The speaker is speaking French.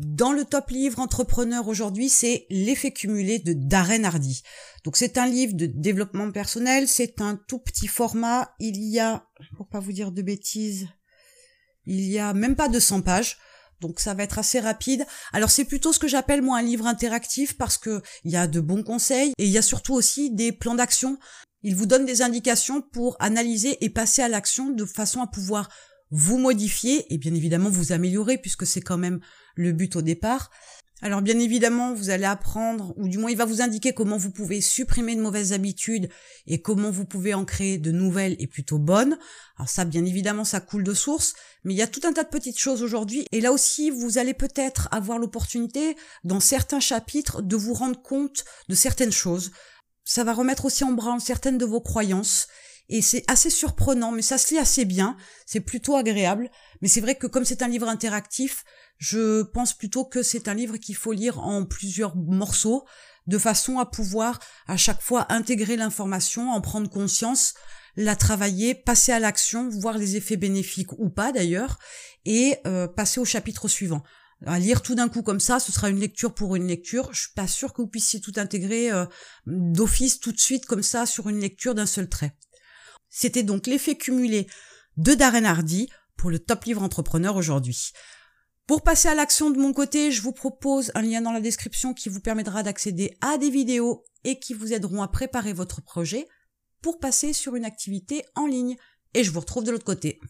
dans le top livre entrepreneur aujourd'hui, c'est L'effet cumulé de Darren Hardy. Donc c'est un livre de développement personnel, c'est un tout petit format, il y a, pour pas vous dire de bêtises, il y a même pas 200 pages. Donc ça va être assez rapide. Alors c'est plutôt ce que j'appelle moi un livre interactif parce que il y a de bons conseils et il y a surtout aussi des plans d'action. Il vous donne des indications pour analyser et passer à l'action de façon à pouvoir vous modifier et bien évidemment vous améliorer puisque c'est quand même le but au départ. Alors bien évidemment, vous allez apprendre, ou du moins il va vous indiquer comment vous pouvez supprimer de mauvaises habitudes et comment vous pouvez en créer de nouvelles et plutôt bonnes. Alors ça, bien évidemment, ça coule de source, mais il y a tout un tas de petites choses aujourd'hui. Et là aussi, vous allez peut-être avoir l'opportunité, dans certains chapitres, de vous rendre compte de certaines choses. Ça va remettre aussi en branle certaines de vos croyances et c'est assez surprenant, mais ça se lit assez bien, c'est plutôt agréable, mais c'est vrai que comme c'est un livre interactif, je pense plutôt que c'est un livre qu'il faut lire en plusieurs morceaux, de façon à pouvoir à chaque fois intégrer l'information, en prendre conscience, la travailler, passer à l'action, voir les effets bénéfiques ou pas d'ailleurs, et euh, passer au chapitre suivant à lire tout d'un coup comme ça, ce sera une lecture pour une lecture. Je suis pas sûre que vous puissiez tout intégrer euh, d'office tout de suite comme ça sur une lecture d'un seul trait. C'était donc l'effet cumulé de Darren Hardy pour le top livre entrepreneur aujourd'hui. Pour passer à l'action de mon côté, je vous propose un lien dans la description qui vous permettra d'accéder à des vidéos et qui vous aideront à préparer votre projet pour passer sur une activité en ligne. Et je vous retrouve de l'autre côté.